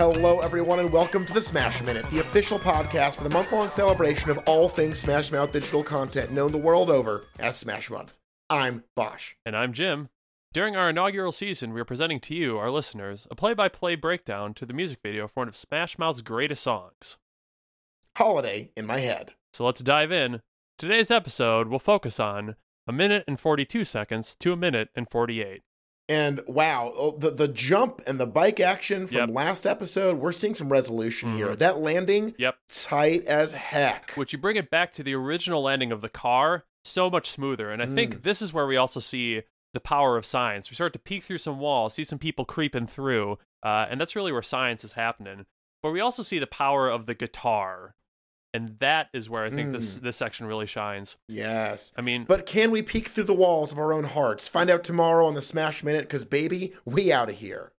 Hello, everyone, and welcome to the Smash Minute, the official podcast for the month long celebration of all things Smash Mouth digital content known the world over as Smash Month. I'm Bosch. And I'm Jim. During our inaugural season, we are presenting to you, our listeners, a play by play breakdown to the music video for one of Smash Mouth's greatest songs. Holiday in my head. So let's dive in. Today's episode will focus on a minute and 42 seconds to a minute and 48. And wow, oh, the the jump and the bike action from Yep. last episode, we're seeing some resolution here. Mhm. That landing, Yep. tight as heck. Which you bring it back to the original landing of the car, so much smoother. And I think this is where we also see the power of science. We start to peek through some walls, see some people creeping through, uh, and that's really where science is happening. But we also see the power of the guitar. And that is where I think this hmm. this section really shines. Yes. I mean, But can we peek through the walls of our own hearts? Find out tomorrow on the Smash Minute, because baby, we out of here.